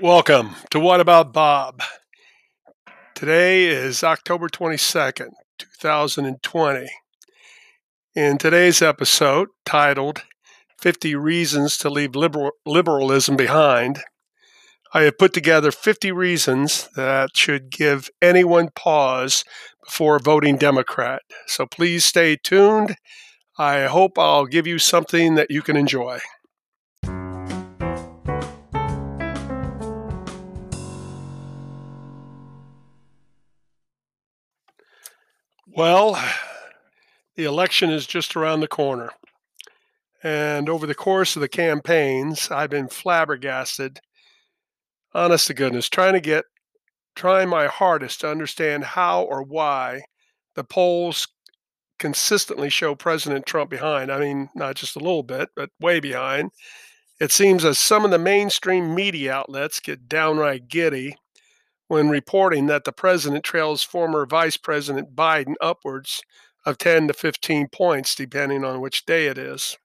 Welcome to What About Bob? Today is October 22nd, 2020. In today's episode, titled 50 Reasons to Leave Liberal- Liberalism Behind, I have put together 50 reasons that should give anyone pause before voting Democrat. So please stay tuned. I hope I'll give you something that you can enjoy. Well, the election is just around the corner. And over the course of the campaigns, I've been flabbergasted, honest to goodness, trying to get, trying my hardest to understand how or why the polls consistently show President Trump behind. I mean, not just a little bit, but way behind. It seems as some of the mainstream media outlets get downright giddy when reporting that the president trails former Vice President Biden upwards of 10 to 15 points, depending on which day it is.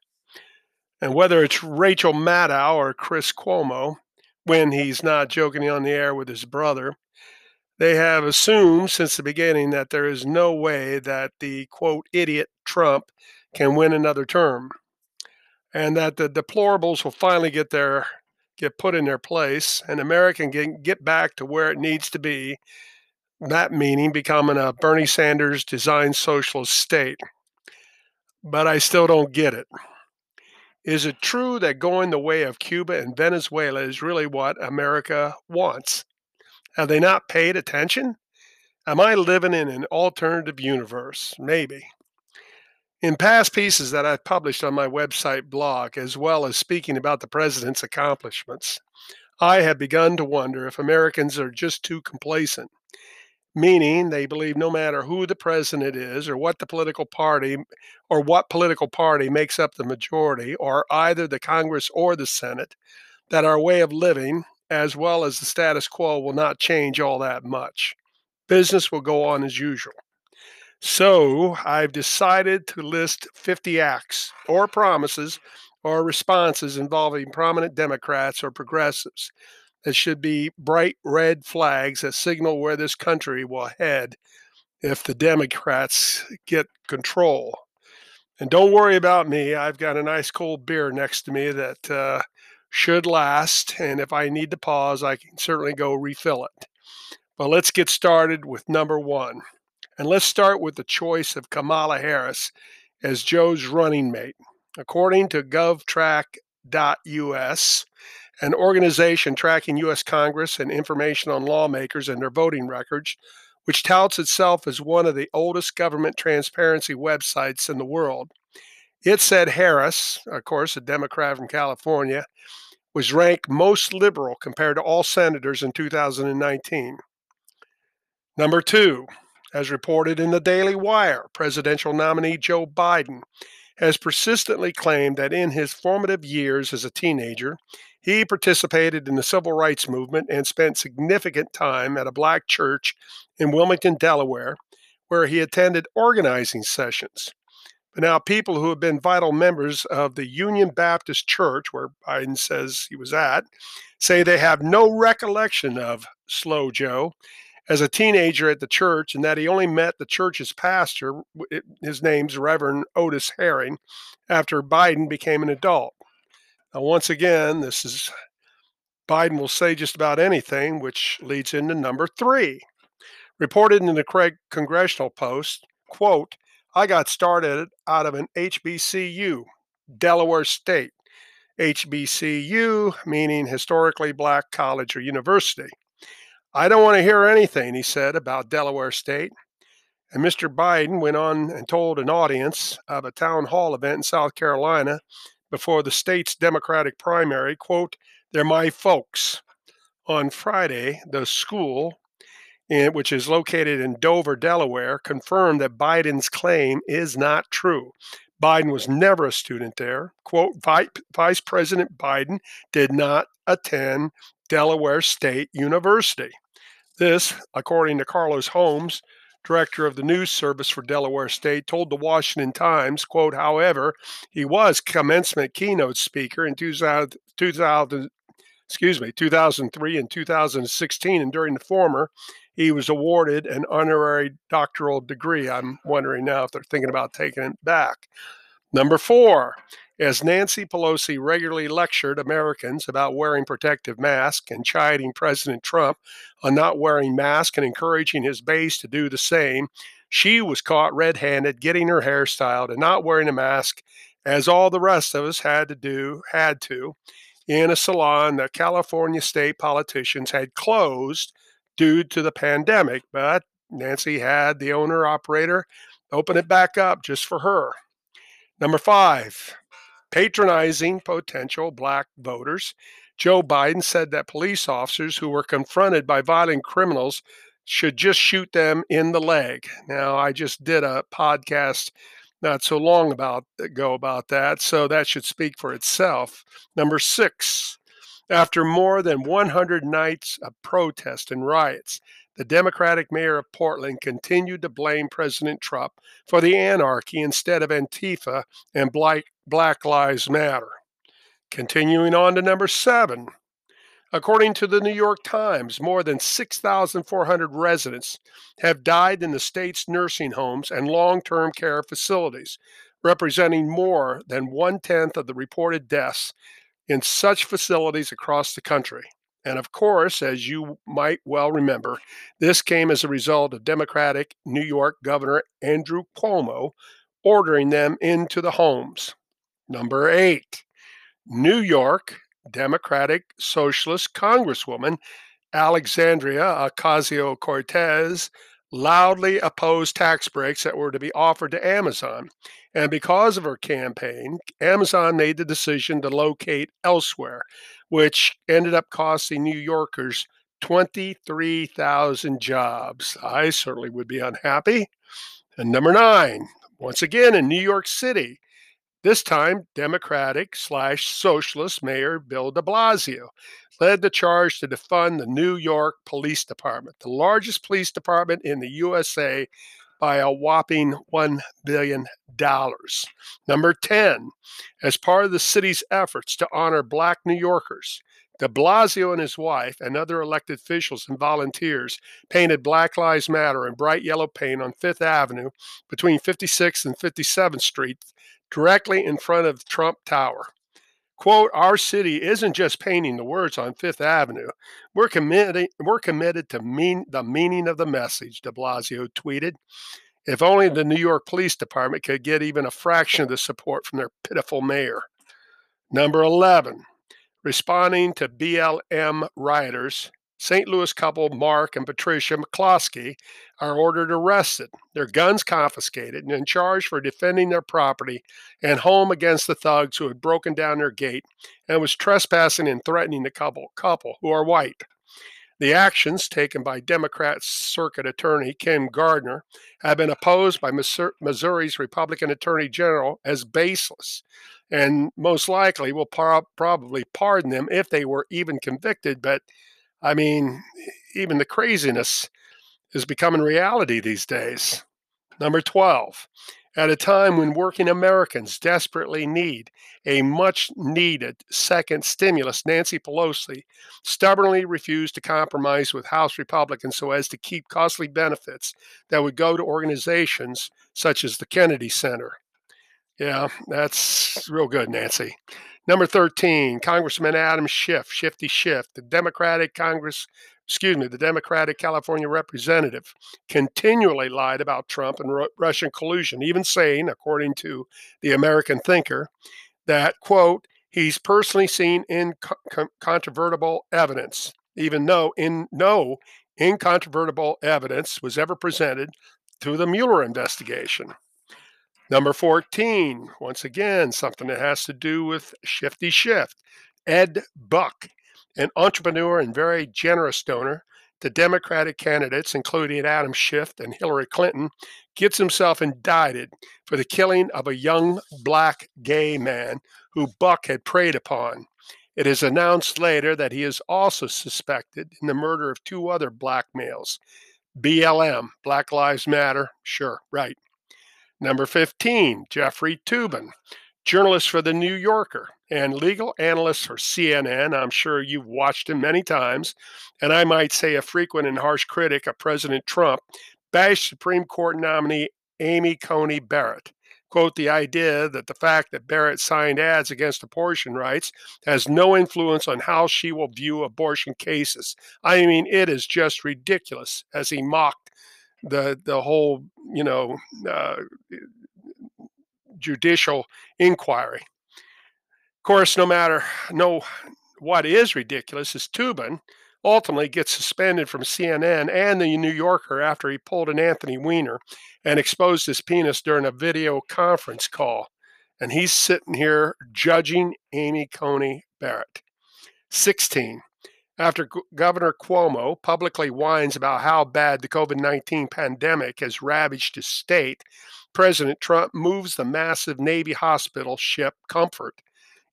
And whether it's Rachel Maddow or Chris Cuomo, when he's not joking on the air with his brother, they have assumed since the beginning that there is no way that the quote idiot Trump can win another term and that the deplorables will finally get their get put in their place, and America can get back to where it needs to be. That meaning becoming a Bernie Sanders designed socialist state. But I still don't get it. Is it true that going the way of Cuba and Venezuela is really what America wants? Have they not paid attention? Am I living in an alternative universe? Maybe. In past pieces that I've published on my website blog, as well as speaking about the president's accomplishments, I have begun to wonder if Americans are just too complacent, meaning they believe no matter who the president is or what the political party or what political party makes up the majority or either the Congress or the Senate, that our way of living as well as the status quo will not change all that much. Business will go on as usual. So I've decided to list 50 acts or promises or responses involving prominent Democrats or progressives that should be bright red flags that signal where this country will head if the Democrats get control. And don't worry about me. I've got a nice cold beer next to me that uh, should last. And if I need to pause, I can certainly go refill it. But let's get started with number one. And let's start with the choice of Kamala Harris as Joe's running mate. According to govtrack.us, an organization tracking U.S. Congress and information on lawmakers and their voting records, which touts itself as one of the oldest government transparency websites in the world. It said Harris, of course, a Democrat from California, was ranked most liberal compared to all senators in 2019. Number two, as reported in the Daily Wire, presidential nominee Joe Biden has persistently claimed that in his formative years as a teenager, he participated in the civil rights movement and spent significant time at a black church in Wilmington, Delaware, where he attended organizing sessions. But now, people who have been vital members of the Union Baptist Church, where Biden says he was at, say they have no recollection of Slow Joe as a teenager at the church and that he only met the church's pastor, his name's Reverend Otis Herring, after Biden became an adult. Now, once again, this is Biden will say just about anything, which leads into number three. Reported in the Craig Congressional Post, quote, I got started out of an HBCU, Delaware State. HBCU meaning historically black college or university. I don't want to hear anything, he said, about Delaware State. And Mr. Biden went on and told an audience of a town hall event in South Carolina before the state's Democratic primary, quote, they're my folks. On Friday, the school, eh, which is located in Dover, Delaware, confirmed that Biden's claim is not true. Biden was never a student there. Quote, Vice President Biden did not attend Delaware State University. This, according to Carlos Holmes, director of the news service for Delaware State, told the Washington Times, quote, however, he was commencement keynote speaker in 2000, excuse me, 2003 and 2016. And during the former, he was awarded an honorary doctoral degree. I'm wondering now if they're thinking about taking it back. Number four, as Nancy Pelosi regularly lectured Americans about wearing protective masks and chiding President Trump on not wearing masks and encouraging his base to do the same, she was caught red handed getting her hair styled and not wearing a mask, as all the rest of us had to do, had to, in a salon that California state politicians had closed due to the pandemic. But Nancy had the owner operator open it back up just for her. Number five, patronizing potential black voters. Joe Biden said that police officers who were confronted by violent criminals should just shoot them in the leg. Now, I just did a podcast not so long about ago about that, so that should speak for itself. Number 6. After more than 100 nights of protest and riots, the Democratic mayor of Portland continued to blame President Trump for the anarchy instead of Antifa and Black, Lives Matter. Continuing on to number seven. According to the New York Times, more than 6,400 residents have died in the state's nursing homes and long term care facilities, representing more than one tenth of the reported deaths in such facilities across the country. And of course, as you might well remember, this came as a result of Democratic New York Governor Andrew Cuomo ordering them into the homes. Number eight, New York Democratic Socialist Congresswoman Alexandria Ocasio Cortez loudly opposed tax breaks that were to be offered to Amazon. And because of her campaign, Amazon made the decision to locate elsewhere, which ended up costing New Yorkers 23,000 jobs. I certainly would be unhappy. And number nine, once again in New York City, this time Democratic slash Socialist Mayor Bill de Blasio led the charge to defund the New York Police Department, the largest police department in the USA by a whopping $1 billion. Number 10, as part of the city's efforts to honor Black New Yorkers, de Blasio and his wife and other elected officials and volunteers painted Black Lives Matter in bright yellow paint on Fifth Avenue between 56th and 57th Street, directly in front of Trump Tower. Quote, our city isn't just painting the words on Fifth Avenue. We're committed, we're committed to mean the meaning of the message, de Blasio tweeted. If only the New York Police Department could get even a fraction of the support from their pitiful mayor. Number 11, responding to BLM rioters, St. Louis couple Mark and Patricia McCloskey are ordered arrested, their guns confiscated, and charged for defending their property and home against the thugs who had broken down their gate and was trespassing and threatening the couple, couple who are white. The actions taken by Democrat Circuit Attorney Kim Gardner have been opposed by Missouri's Republican Attorney General as baseless and most likely will pro- probably pardon them if they were even convicted, but I mean, even the craziness is becoming reality these days. Number 12, at a time when working Americans desperately need a much needed second stimulus, Nancy Pelosi stubbornly refused to compromise with House Republicans so as to keep costly benefits that would go to organizations such as the Kennedy Center. Yeah, that's real good, Nancy. Number 13, Congressman Adam Schiff, Shifty Schiff, the Democratic Congress, excuse me, the Democratic California representative, continually lied about Trump and Ru- Russian collusion, even saying, according to the American Thinker, that, quote, he's personally seen incontrovertible evidence, even though in no incontrovertible evidence was ever presented through the Mueller investigation. Number 14, once again, something that has to do with Shifty Schiff. Ed Buck, an entrepreneur and very generous donor to Democratic candidates, including Adam Schiff and Hillary Clinton, gets himself indicted for the killing of a young black gay man who Buck had preyed upon. It is announced later that he is also suspected in the murder of two other black males. BLM, Black Lives Matter, sure, right. Number 15, Jeffrey Toobin, journalist for The New Yorker, and legal analyst for CNN. I'm sure you've watched him many times. And I might say a frequent and harsh critic of President Trump, bashed Supreme Court nominee Amy Coney Barrett. Quote, the idea that the fact that Barrett signed ads against abortion rights has no influence on how she will view abortion cases. I mean, it is just ridiculous as he mocked the, the whole, you know, uh, judicial inquiry. Of course, no matter no what is ridiculous is Toobin ultimately gets suspended from CNN and the New Yorker after he pulled an Anthony Weiner and exposed his penis during a video conference call. And he's sitting here judging Amy Coney Barrett. 16. After G- Governor Cuomo publicly whines about how bad the COVID 19 pandemic has ravaged his state, President Trump moves the massive Navy hospital ship Comfort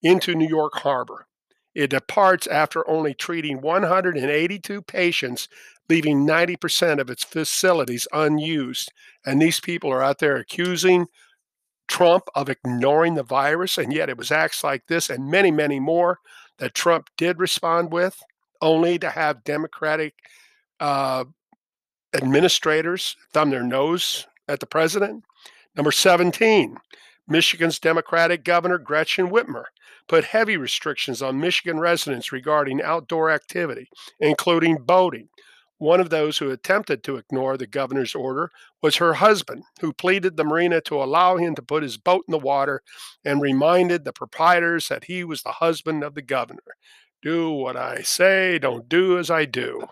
into New York Harbor. It departs after only treating 182 patients, leaving 90% of its facilities unused. And these people are out there accusing Trump of ignoring the virus, and yet it was acts like this and many, many more that Trump did respond with, only to have Democratic uh, administrators thumb their nose at the president. Number 17, Michigan's Democratic Governor Gretchen Whitmer put heavy restrictions on Michigan residents regarding outdoor activity, including boating. One of those who attempted to ignore the governor's order was her husband, who pleaded the marina to allow him to put his boat in the water and reminded the proprietors that he was the husband of the governor. Do what I say, don't do as I do.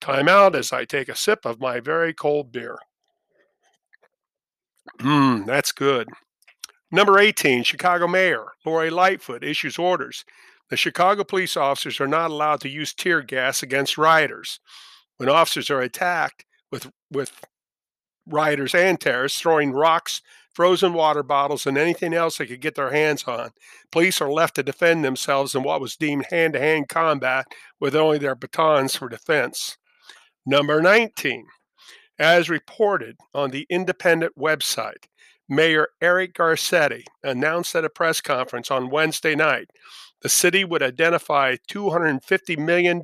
Time out as I take a sip of my very cold beer. Mmm, that's good. Number 18, Chicago Mayor Lori Lightfoot issues orders. The Chicago police officers are not allowed to use tear gas against rioters. When officers are attacked with, with rioters and terrorists throwing rocks, frozen water bottles, and anything else they could get their hands on, police are left to defend themselves in what was deemed hand to hand combat with only their batons for defense. Number 19, as reported on the Independent website, Mayor Eric Garcetti announced at a press conference on Wednesday night the city would identify $250 million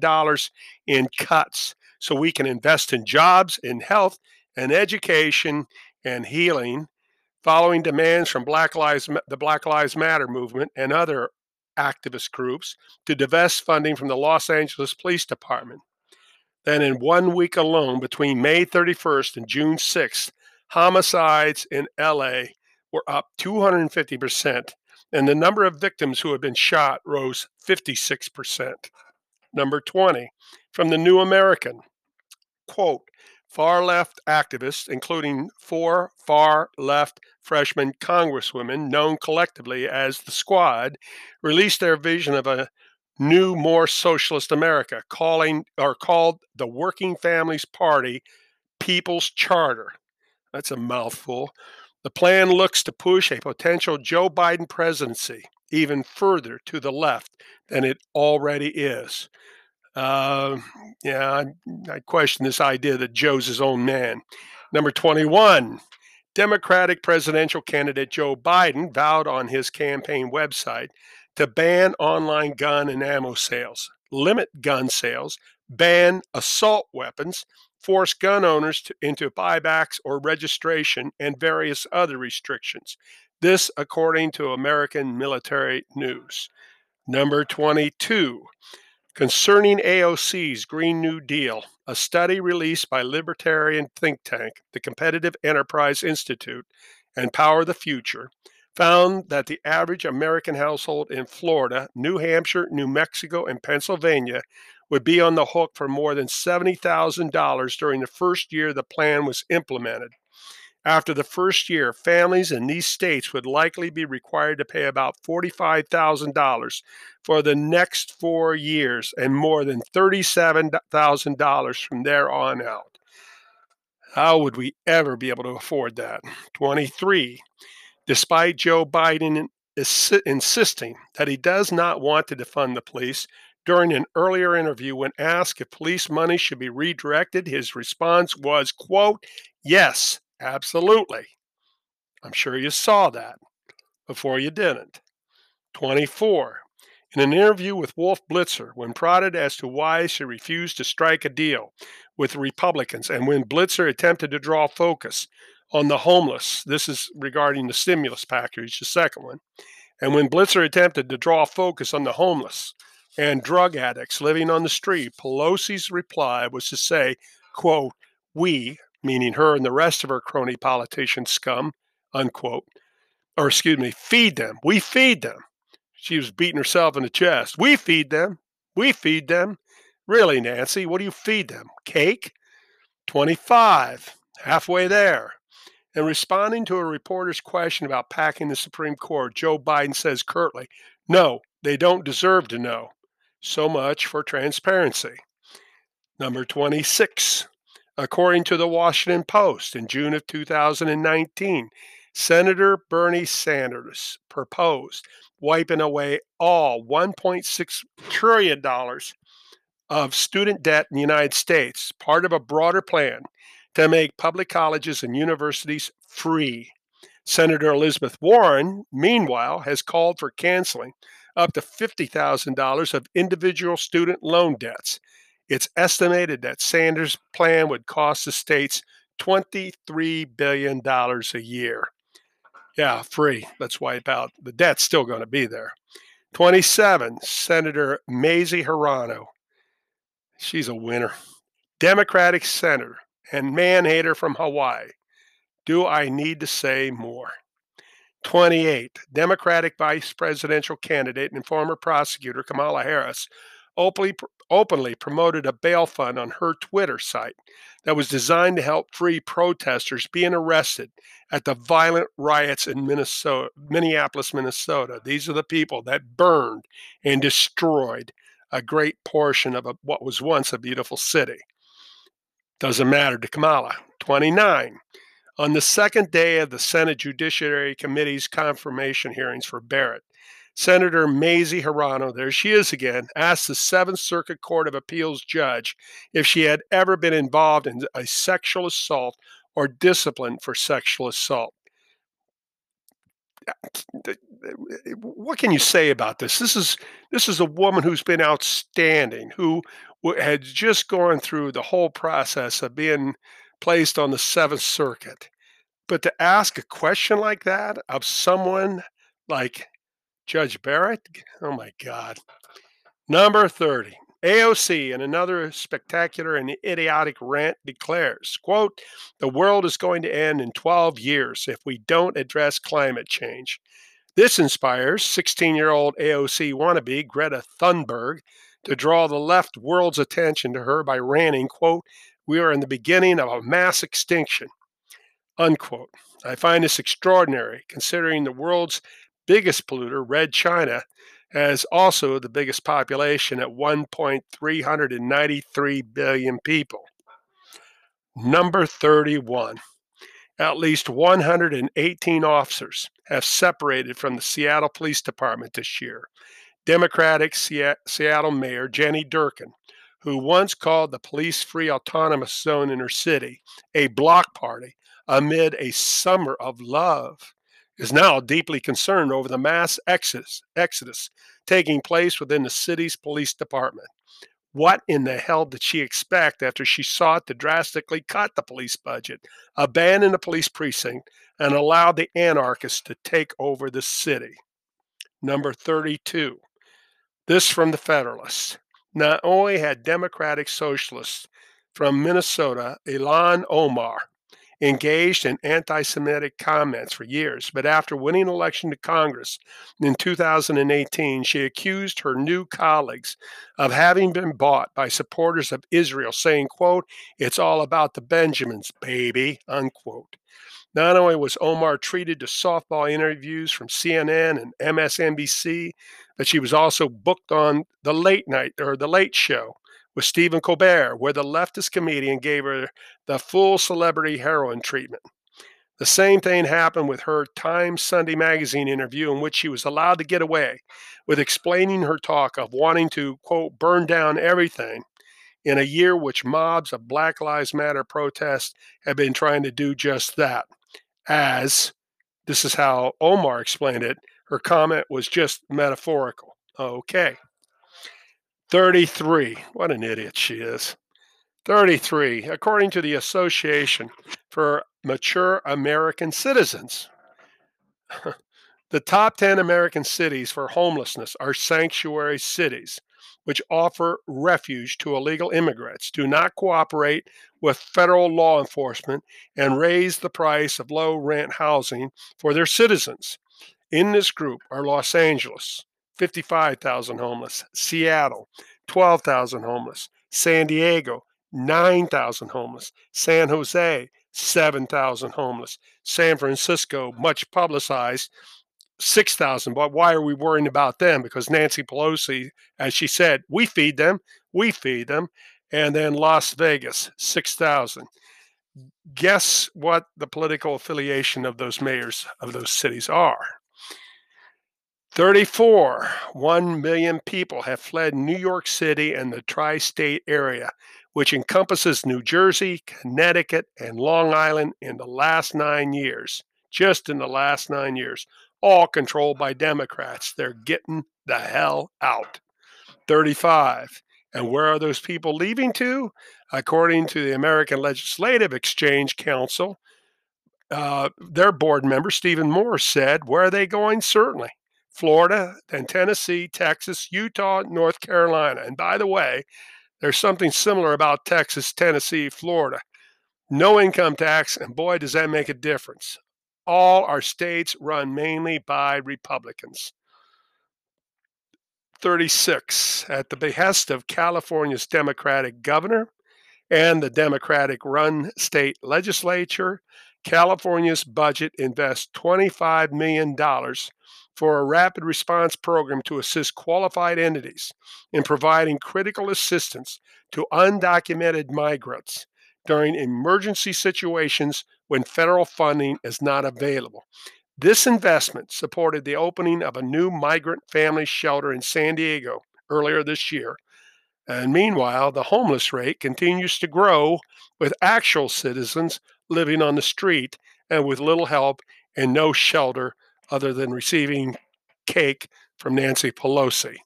in cuts so we can invest in jobs, in health, and education and healing, following demands from Black Lives, the Black Lives Matter movement and other activist groups to divest funding from the Los Angeles Police Department. Then, in one week alone, between May 31st and June 6th, homicides in LA were up 250%, and the number of victims who had been shot rose 56%. Number 20, from the New American, quote, far left activists, including four far left freshman congresswomen known collectively as the Squad, released their vision of a new, more socialist America, calling or called the Working Families Party People's Charter. That's a mouthful. The plan looks to push a potential Joe Biden presidency even further to the left than it already is. Uh, yeah, I, I question this idea that Joe's his own man. Number 21, Democratic presidential candidate Joe Biden vowed on his campaign website to ban online gun and ammo sales, limit gun sales, ban assault weapons, force gun owners to, into buybacks or registration, and various other restrictions. This, according to American Military News. Number 22. Concerning AOC's Green New Deal, a study released by libertarian think tank, the Competitive Enterprise Institute, and Power the Future, found that the average American household in Florida, New Hampshire, New Mexico, and Pennsylvania would be on the hook for more than $70,000 during the first year the plan was implemented. After the first year, families in these states would likely be required to pay about $45,000 for the next four years and more than $37,000 from there on out. How would we ever be able to afford that? 23 despite Joe Biden insisting that he does not want to defund the police. During an earlier interview, when asked if police money should be redirected, his response was, quote, yes, absolutely. I'm sure you saw that. before you didn't. 24. In an interview with Wolf Blitzer, when prodded as to why she refused to strike a deal with Republicans, and when Blitzer attempted to draw focus on the homeless, this is regarding the stimulus package, the second one, and when Blitzer attempted to draw focus on the homeless and drug addicts living on the street, Pelosi's reply was to say, quote, we, meaning her and the rest of her crony politician scum, unquote, or excuse me, feed them. We feed them. She was beating herself in the chest. We feed them. We feed them. Really, Nancy, what do you feed them? Cake? 25. Halfway there. In responding to a reporter's question about packing the Supreme Court, Joe Biden says curtly, No, they don't deserve to know. So much for transparency. Number 26. According to the Washington Post, in June of 2019, Senator Bernie Sanders proposed wiping away all $1.6 trillion of student debt in the United States, part of a broader plan to make public colleges and universities free. Senator Elizabeth Warren, meanwhile, has called for canceling up to $50,000 of individual student loan debts. It's estimated that Sanders' plan would cost the states $23 billion a year. Yeah, free. Let's wipe out. The debt's still going to be there. 27, Senator Mazie Hirono. She's a winner. Democratic senator and man hater from Hawaii. Do I need to say more? 28, Democratic vice presidential candidate and former prosecutor Kamala Harris openly, openly promoted a bail fund on her Twitter site that was designed to help free protesters being arrested at the violent riots in Minnesota, Minneapolis, Minnesota. These are the people that burned and destroyed a great portion of a, what was once a beautiful city. Doesn't matter to Kamala. 29. On the second day of the Senate Judiciary Committee's confirmation hearings for Barrett, Senator Mazie Hirono, there she is again, asked the Seventh Circuit Court of Appeals judge if she had ever been involved in a sexual assault or disciplined for sexual assault. What can you say about this? This is this is a woman who's been outstanding, who had just gone through the whole process of being placed on the Seventh Circuit. But to ask a question like that of someone like Judge Barrett. Oh my God. Number 30. AOC in another spectacular and idiotic rant declares, quote, the world is going to end in 12 years if we don't address climate change. This inspires 16-year-old AOC wannabe Greta Thunberg to draw the left world's attention to her by ranting, quote, we are in the beginning of a mass extinction, unquote. I find this extraordinary considering the world's biggest polluter, Red China, has also the biggest population at 1.393 billion people. Number 31. At least 118 officers have separated from the Seattle Police Department this year. Democratic Seattle Mayor Jenny Durkan, who once called the police free autonomous zone in her city a block party amid a summer of love, is now deeply concerned over the mass exodus, exodus taking place within the city's police department. What in the hell did she expect after she sought to drastically cut the police budget, abandon the police precinct, and allow the anarchists to take over the city? Number 32. This from the Federalists. Not only had Democratic Socialists from Minnesota, Ilhan Omar, engaged in anti Semitic comments for years, but after winning election to Congress in 2018, she accused her new colleagues of having been bought by supporters of Israel, saying, quote, it's all about the Benjamins, baby, unquote. Not only was Omar treated to softball interviews from CNN and MSNBC, but she was also booked on the late night or the late show with Stephen Colbert, where the leftist comedian gave her the full celebrity heroin treatment. The same thing happened with her Time Sunday magazine interview, in which she was allowed to get away with explaining her talk of wanting to, quote, burn down everything in a year which mobs of Black Lives Matter protests have been trying to do just that, as This is how Omar explained it. Her comment was just metaphorical. Okay. 33. What an idiot she is. 33. According to the Association for Mature American Citizens, the top 10 American cities for homelessness are sanctuary cities, which offer refuge to illegal immigrants, do not cooperate with federal law enforcement, and raise the price of low rent housing for their citizens. In this group are Los Angeles, 55,000 homeless, Seattle, 12,000 homeless, San Diego, 9,000 homeless, San Jose, 7,000 homeless, San Francisco, much publicized, 6,000. But why are we worrying about them? Because Nancy Pelosi, as she said, we feed them, we feed them. And then Las Vegas, 6,000. Guess what the political affiliation of those mayors of those cities are? 34, 1 million people have fled New York City and the tri state area, which encompasses New Jersey, Connecticut, and Long Island in the last nine years. Just in the last nine years, all controlled by Democrats. They're getting the hell out. 35. And where are those people leaving to? According to the American Legislative Exchange Council, uh, their board member, Stephen Moore, said, Where are they going? Certainly. Florida, then Tennessee, Texas, Utah, North Carolina. And by the way, there's something similar about Texas, Tennessee, Florida. No income tax, and boy, does that make a difference. All our states run mainly by Republicans. 36. At the behest of California's Democratic governor and the Democratic run state legislature, California's budget invests $25 million for a rapid response program to assist qualified entities in providing critical assistance to undocumented migrants during emergency situations when federal funding is not available. This investment supported the opening of a new migrant family shelter in San Diego earlier this year. And meanwhile, the homeless rate continues to grow with actual citizens living on the street and with little help and no shelter other than receiving cake from Nancy Pelosi.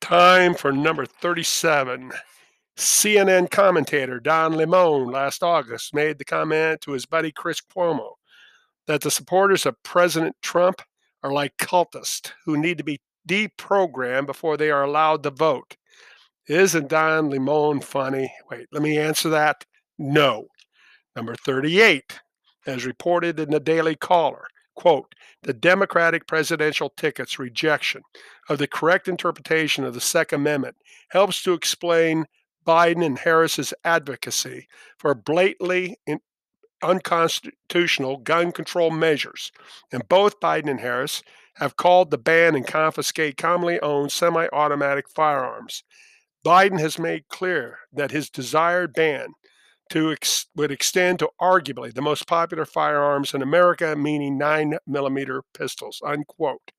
Time for number 37. CNN commentator Don Lemon last August made the comment to his buddy Chris Cuomo that the supporters of President Trump are like cultists who need to be deprogrammed before they are allowed to vote. Isn't Don Lemon funny? Wait, let me answer that. No. Number 38 as reported in the Daily Caller. Quote, the Democratic presidential ticket's rejection of the correct interpretation of the Second Amendment helps to explain Biden and Harris's advocacy for blatantly unconstitutional gun control measures. And both Biden and Harris have called to ban and confiscate commonly owned semi automatic firearms. Biden has made clear that his desired ban to ex- would extend to arguably the most popular firearms in America, meaning nine millimeter pistols. Unquote.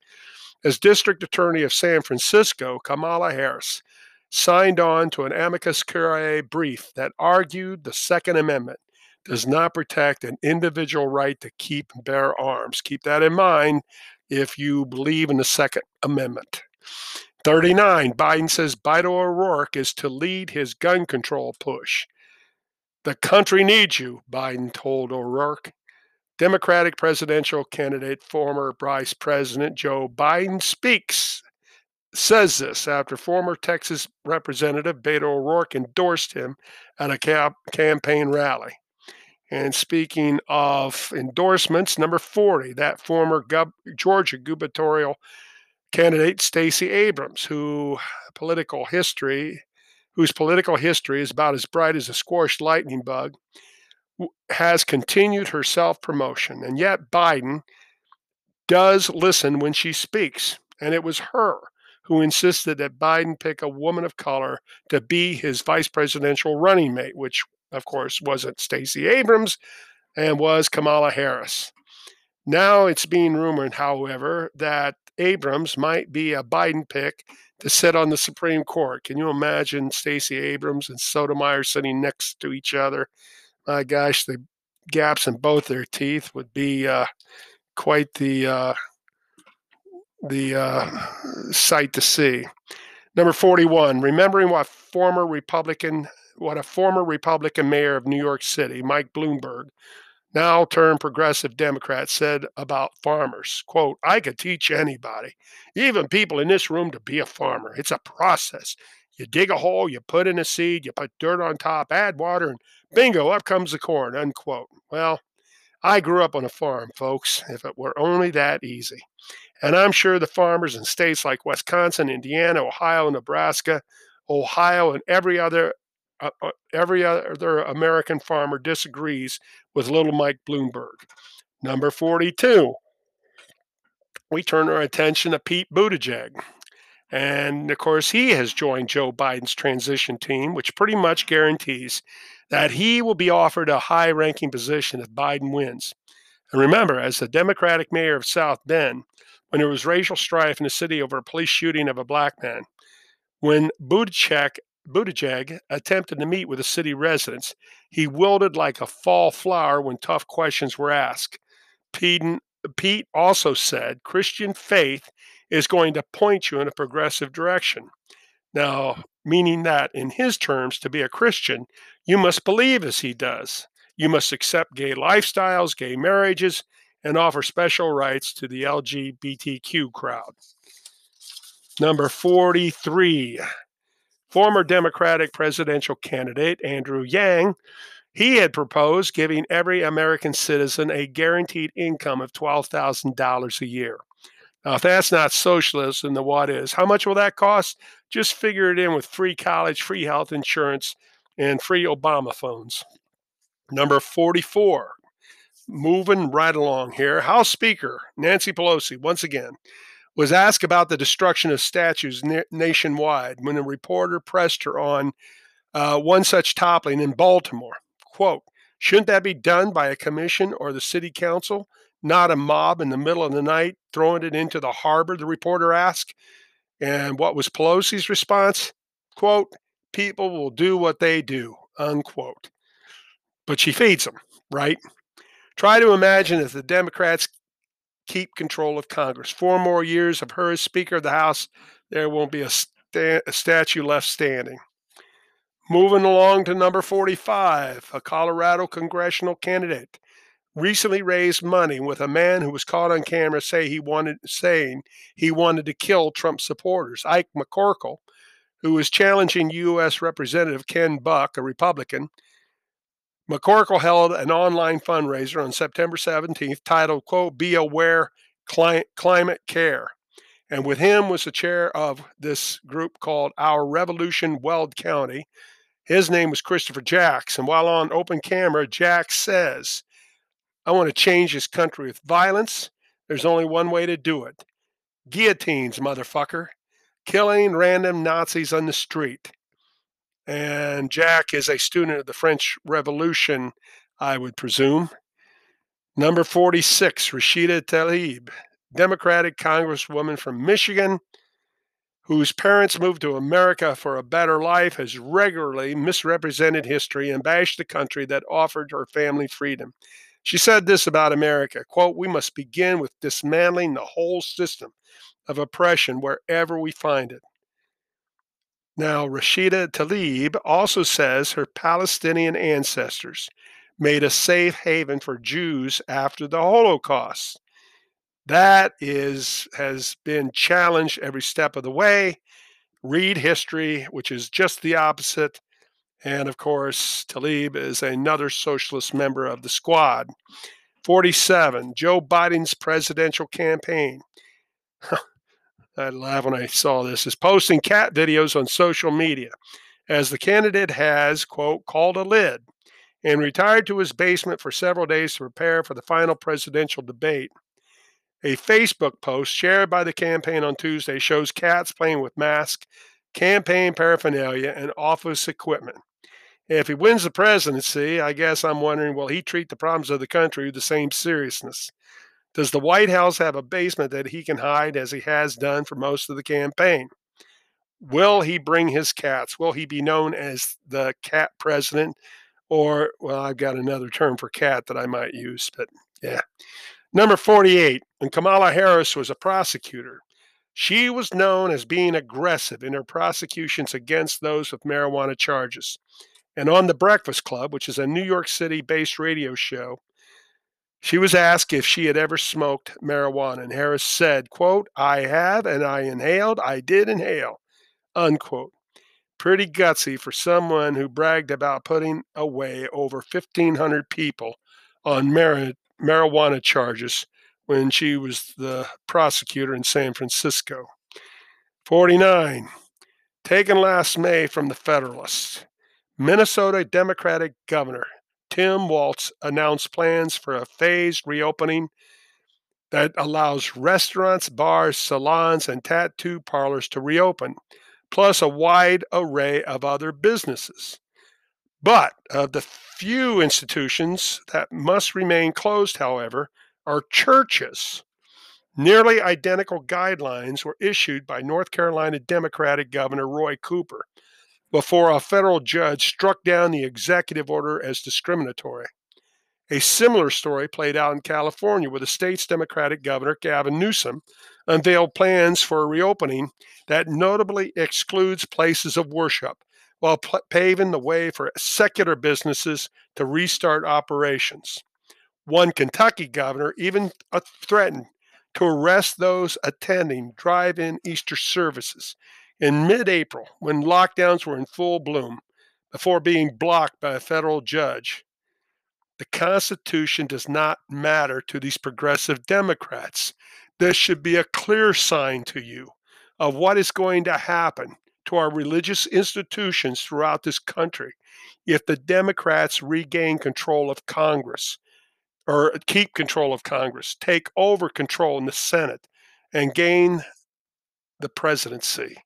As District Attorney of San Francisco, Kamala Harris signed on to an amicus curiae brief that argued the Second Amendment does not protect an individual right to keep and bear arms. Keep that in mind if you believe in the Second Amendment. 39, Biden says Beto O'Rourke is to lead his gun control push. The country needs you, Biden told O'Rourke. Democratic presidential candidate, former Vice President Joe Biden speaks, says this after former Texas Representative Beto O'Rourke endorsed him at a cap- campaign rally. And speaking of endorsements, number 40, that former gov- Georgia gubernatorial candidate, Stacey Abrams, who political history whose political history is about as bright as a scorched lightning bug, has continued her self promotion. And yet, Biden does listen when she speaks. And it was her who insisted that Biden pick a woman of color to be his vice presidential running mate, which, of course, wasn't Stacey Abrams and was Kamala Harris. Now it's being rumored, however, that Abrams might be a Biden pick to sit on the Supreme Court. Can you imagine Stacey Abrams and Sotomayor sitting next to each other? My gosh, the gaps in both their teeth would be uh, quite the uh, the uh, sight to see. Number 41, remembering what former Republican, what a former Republican mayor of New York City, Mike Bloomberg, now turned progressive Democrat, said about farmers. Quote, I could teach anybody, even people in this room, to be a farmer. It's a process. You dig a hole, you put in a seed, you put dirt on top, add water, and bingo, up comes the corn. Unquote. Well, I grew up on a farm, folks, if it were only that easy. And I'm sure the farmers in states like Wisconsin, Indiana, Ohio, Nebraska, Ohio, and every other uh, uh, every other American farmer disagrees with little Mike Bloomberg. Number 42, we turn our attention to Pete Buttigieg. And of course, he has joined Joe Biden's transition team, which pretty much guarantees that he will be offered a high ranking position if Biden wins. And remember, as the Democratic mayor of South Bend, when there was racial strife in the city over a police shooting of a black man, when Buttigieg, Buttigieg attempted to meet with the city residents, he wilted like a fall flower when tough questions were asked. Pete, Pete also said Christian faith is going to point you in a progressive direction. Now, meaning that in his terms, to be a Christian, you must believe as he does. You must accept gay lifestyles, gay marriages, and offer special rights to the LGBTQ crowd. Number 43, former Democratic presidential candidate Andrew Yang, he had proposed giving every American citizen a guaranteed income of $12,000 a year. Now, if that's not socialist, then what is? How much will that cost? Just figure it in with free college, free health insurance, and free Obama phones. Number 44, moving right along here. House Speaker Nancy Pelosi, once again, was asked about the destruction of statues na- nationwide when a reporter pressed her on uh, one such toppling in Baltimore. Quote, shouldn't that be done by a commission or the city council? not a mob in the middle of the night throwing it into the harbor, the reporter asked. And what was Pelosi's response? Quote, people will do what they do, unquote. But she feeds them, right? Try to imagine if the Democrats keep control of Congress. Four more years of her as Speaker of the House, there won't be a, sta- a statue left standing. Moving along to number 45, a Colorado congressional candidate recently raised money with a man who was caught on camera say he wanted saying he wanted to kill Trump supporters. Ike McCorkle, who is challenging U.S. Representative Ken Buck, a Republican. McCorkle held an online fundraiser on September 17th titled, quote, Be Aware Climate Care. And with him was the chair of this group called Our Revolution Weld County. His name was Christopher Jacks. And while on open camera, Jacks says, I want to change this country with violence. There's only one way to do it guillotines, motherfucker. Killing random Nazis on the street. And Jack is a student of the French Revolution, I would presume. Number 46, Rashida Tlaib, Democratic Congresswoman from Michigan, whose parents moved to America for a better life, has regularly misrepresented history and bashed the country that offered her family freedom. She said this about America quote, We must begin with dismantling the whole system of oppression wherever we find it. Now, Rashida Tlaib also says her Palestinian ancestors made a safe haven for Jews after the Holocaust. That is has been challenged every step of the way. Read history, which is just the opposite. And of course, Tlaib is another socialist member of the squad. 47, Joe Biden's presidential campaign. I laughed when I saw this, is posting cat videos on social media as the candidate has, quote, called a lid and retired to his basement for several days to prepare for the final presidential debate. A Facebook post shared by the campaign on Tuesday shows cats playing with masks, campaign paraphernalia, and office equipment. If he wins the presidency, I guess I'm wondering will he treat the problems of the country with the same seriousness? Does the White House have a basement that he can hide as he has done for most of the campaign? Will he bring his cats? Will he be known as the cat president? Or, well, I've got another term for cat that I might use, but yeah. Number 48, when Kamala Harris was a prosecutor, she was known as being aggressive in her prosecutions against those with marijuana charges. And on The Breakfast Club, which is a New York City based radio show, she was asked if she had ever smoked marijuana, and Harris said, quote, I have and I inhaled, I did inhale, unquote. Pretty gutsy for someone who bragged about putting away over 1,500 people on mar- marijuana charges when she was the prosecutor in San Francisco. 49. Taken last May from the Federalist. Minnesota Democratic Governor Tim Walz announced plans for a phased reopening that allows restaurants, bars, salons, and tattoo parlors to reopen, plus a wide array of other businesses. But of the few institutions that must remain closed, however, are churches. Nearly identical guidelines were issued by North Carolina Democratic Governor Roy Cooper before a federal judge struck down the executive order as discriminatory. A similar story played out in California, where the state's Democratic governor, Gavin Newsom, unveiled plans for a reopening that notably excludes places of worship while p- paving the way for secular businesses to restart operations. One Kentucky governor even uh, threatened to arrest those attending drive in Easter services in mid April when lockdowns were in full bloom before being blocked by a federal judge. The Constitution does not matter to these progressive Democrats. This should be a clear sign to you of what is going to happen to our religious institutions throughout this country if the Democrats regain control of Congress or keep control of Congress, take over control in the Senate, and gain the presidency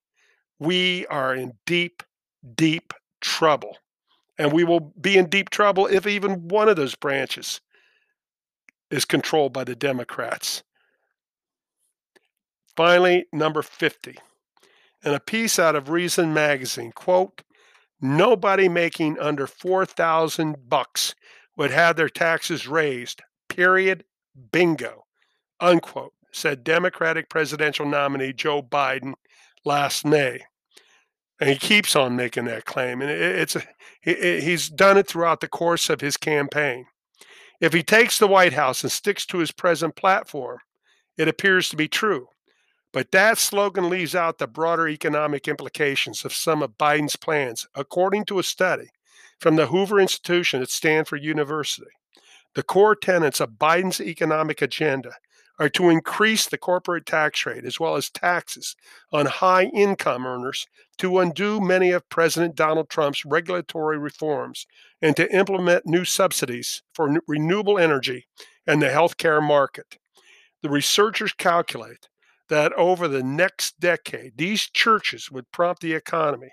we are in deep, deep trouble. And we will be in deep trouble if even one of those branches is controlled by the Democrats. Finally, number 50. In a piece out of Reason magazine, quote, nobody making under 4,000 bucks would have their taxes raised. Period. Bingo. Unquote, said Democratic presidential nominee Joe Biden last May. And he keeps on making that claim. And it's a—he's done it throughout the course of his campaign. If he takes the White House and sticks to his present platform, it appears to be true. But that slogan leaves out the broader economic implications of some of Biden's plans, according to a study from the Hoover Institution at Stanford University. The core tenets of Biden's economic agenda are to increase the corporate tax rate as well as taxes on high income earners to undo many of President Donald Trump's regulatory reforms and to implement new subsidies for renewable energy and the healthcare market. The researchers calculate that over the next decade, these churches would prompt the economy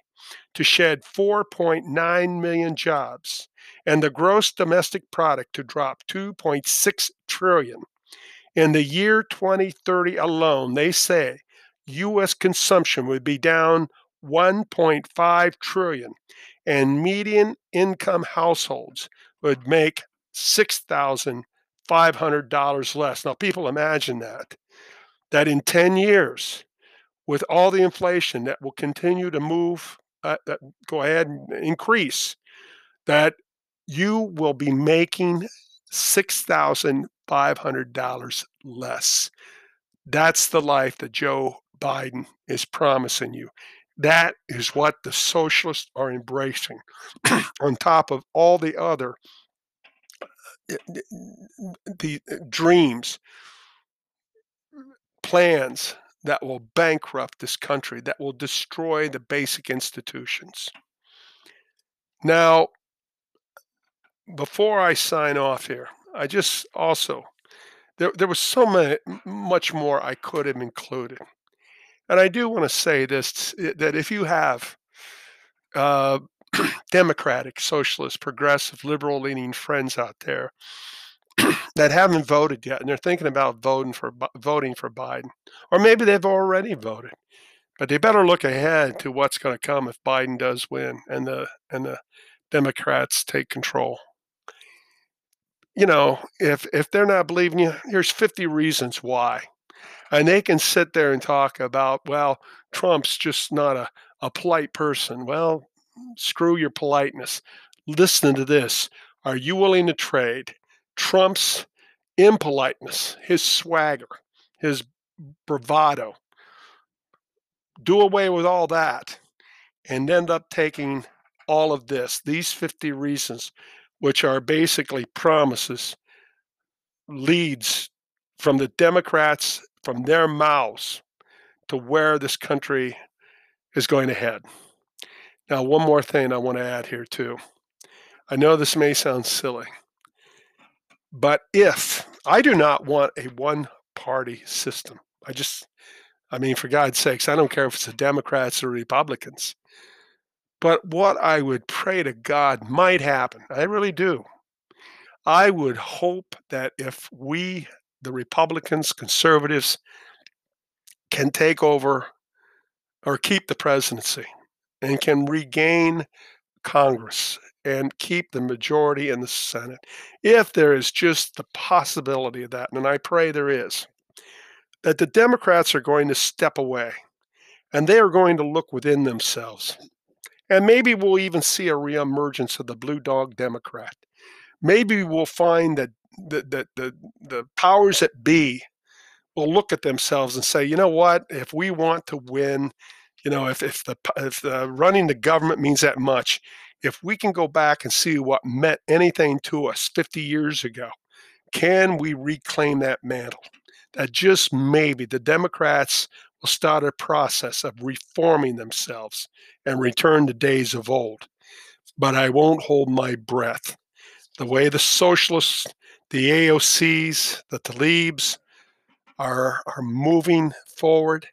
to shed 4.9 million jobs and the gross domestic product to drop 2.6 trillion in the year 2030 alone, they say U.S. consumption would be down 1.5 trillion, and median income households would make $6,500 less. Now, people imagine that, that in 10 years, with all the inflation that will continue to move, uh, that go ahead and increase, that you will be making $6,500 less. That's the life that Joe Biden is promising you. That is what the socialists are embracing, on top of all the other uh, the uh, dreams, plans that will bankrupt this country, that will destroy the basic institutions. Now, before I sign off here, I just also there there was so many, much more I could have included, and I do want to say this that if you have uh, Democratic, Socialist, Progressive, Liberal leaning friends out there that haven't voted yet and they're thinking about voting for voting for Biden, or maybe they've already voted, but they better look ahead to what's going to come if Biden does win and the and the Democrats take control. You know, if if they're not believing you, here's 50 reasons why. And they can sit there and talk about, well, Trump's just not a, a polite person. Well, screw your politeness. Listen to this. Are you willing to trade Trump's impoliteness, his swagger, his bravado, do away with all that, and end up taking all of this, these 50 reasons, which are basically promises, leads from the Democrats, from their mouths, to where this country is going to head. Now, one more thing I want to add here, too. I know this may sound silly, but if I do not want a one party system, I just, I mean, for God's sakes, I don't care if it's the Democrats or Republicans. But what I would pray to God might happen, I really do. I would hope that if we, the Republicans, conservatives, can take over or keep the presidency and can regain Congress and keep the majority in the Senate, if there is just the possibility of that, and I pray there is, that the Democrats are going to step away and they are going to look within themselves. And maybe we'll even see a reemergence of the blue dog Democrat. Maybe we'll find that the, the, the, the powers that be will look at themselves and say, you know what, if we want to win, you know, if, if the if the running the government means that much, if we can go back and see what meant anything to us 50 years ago, can we reclaim that mantle? That just maybe the Democrats will start a process of reforming themselves and return to days of old. But I won't hold my breath. The way the socialists, the AOCs, the Tlaibs are, are moving forward,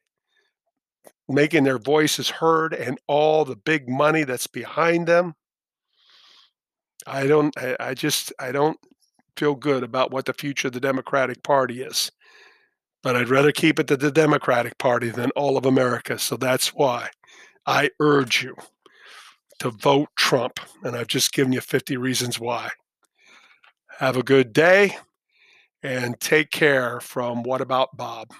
making their voices heard, and all the big money that's behind them, I don't. I, I just. I don't feel good about what the future of the Democratic Party is. But I'd rather keep it to the Democratic Party than all of America. So that's why I urge you to vote Trump. And I've just given you 50 reasons why. Have a good day and take care from What About Bob?